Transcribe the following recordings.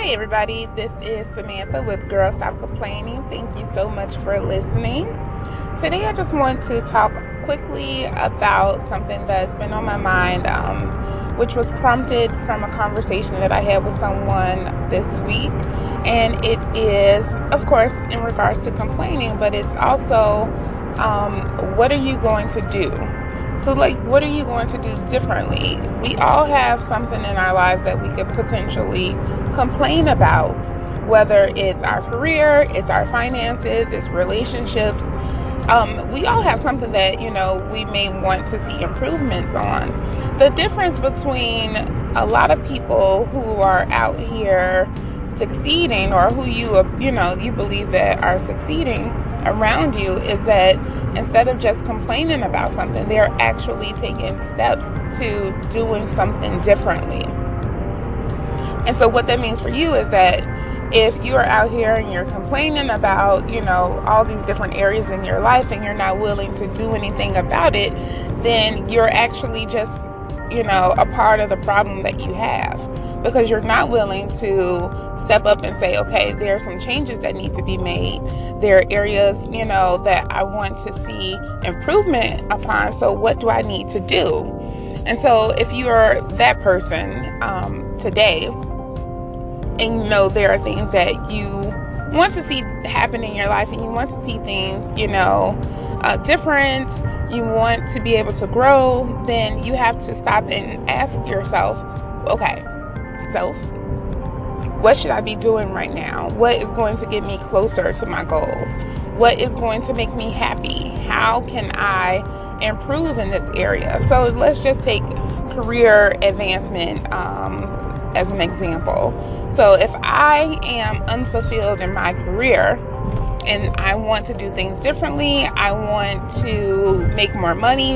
Hi, everybody. This is Samantha with Girl Stop Complaining. Thank you so much for listening. Today, I just want to talk quickly about something that's been on my mind, um, which was prompted from a conversation that I had with someone this week. And it is, of course, in regards to complaining, but it's also um, what are you going to do? So, like, what are you going to do differently? We all have something in our lives that we could potentially complain about, whether it's our career, it's our finances, it's relationships. Um, we all have something that, you know, we may want to see improvements on. The difference between a lot of people who are out here succeeding or who you, uh, you know, you believe that are succeeding around you is that instead of just complaining about something, they're actually taking steps to doing something differently. And so, what that means for you is that if you are out here and you're complaining about, you know, all these different areas in your life and you're not willing to do anything about it, then you're actually just, you know, a part of the problem that you have because you're not willing to step up and say, okay, there are some changes that need to be made. There are areas, you know, that I want to see improvement upon. So, what do I need to do? And so, if you are that person um, today, and you know there are things that you want to see happen in your life, and you want to see things, you know, uh, different, you want to be able to grow, then you have to stop and ask yourself, okay, self, what should I be doing right now? What is going to get me closer to my goals? What is going to make me happy? How can I improve in this area? So let's just take career advancement um, as an example. So if I am unfulfilled in my career, and I want to do things differently. I want to make more money,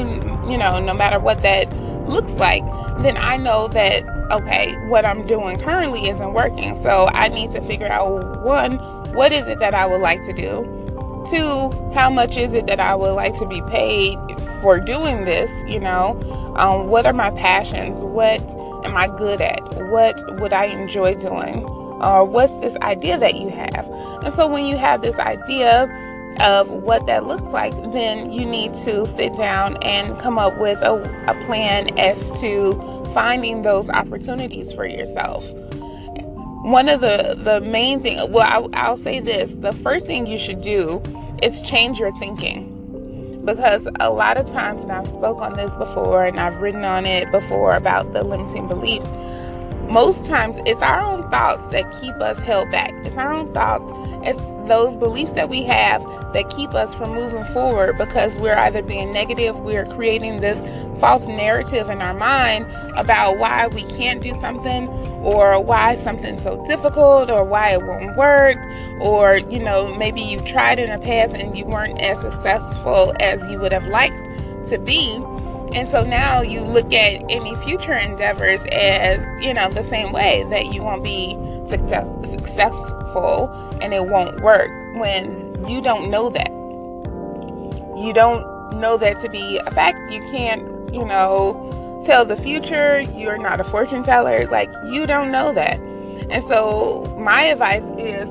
you know, no matter what that looks like, then I know that, okay, what I'm doing currently isn't working. So I need to figure out one, what is it that I would like to do? Two, how much is it that I would like to be paid for doing this? You know, um, what are my passions? What am I good at? What would I enjoy doing? Or what's this idea that you have? And so when you have this idea, of what that looks like, then you need to sit down and come up with a, a plan as to finding those opportunities for yourself. One of the, the main thing, well, I'll, I'll say this the first thing you should do is change your thinking because a lot of times and i've spoke on this before and i've written on it before about the limiting beliefs most times it's our own thoughts that keep us held back. It's our own thoughts. It's those beliefs that we have that keep us from moving forward because we're either being negative, we're creating this false narrative in our mind about why we can't do something or why something's so difficult or why it won't work or you know maybe you've tried in the past and you weren't as successful as you would have liked to be and so now you look at any future endeavors as, you know, the same way that you won't be success- successful and it won't work when you don't know that. You don't know that to be a fact. You can't, you know, tell the future. You're not a fortune teller. Like, you don't know that. And so, my advice is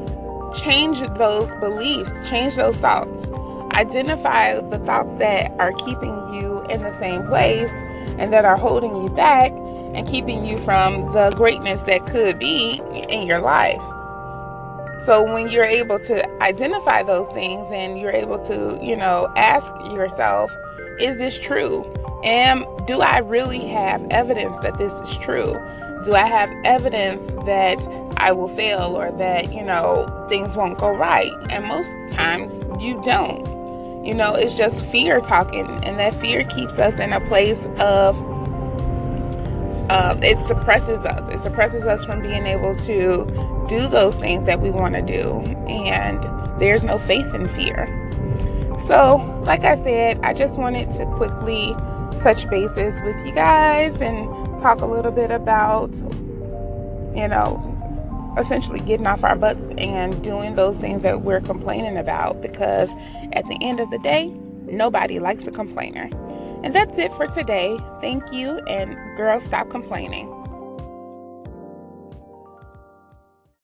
change those beliefs, change those thoughts identify the thoughts that are keeping you in the same place and that are holding you back and keeping you from the greatness that could be in your life. So when you're able to identify those things and you're able to, you know, ask yourself, is this true? Am do I really have evidence that this is true? Do I have evidence that I will fail or that, you know, things won't go right? And most times you don't. You know, it's just fear talking, and that fear keeps us in a place of uh, it suppresses us. It suppresses us from being able to do those things that we want to do, and there's no faith in fear. So, like I said, I just wanted to quickly touch bases with you guys and talk a little bit about, you know, essentially getting off our butts and doing those things that we're complaining about because at the end of the day, nobody likes a complainer. And that's it for today. Thank you, and girls, stop complaining.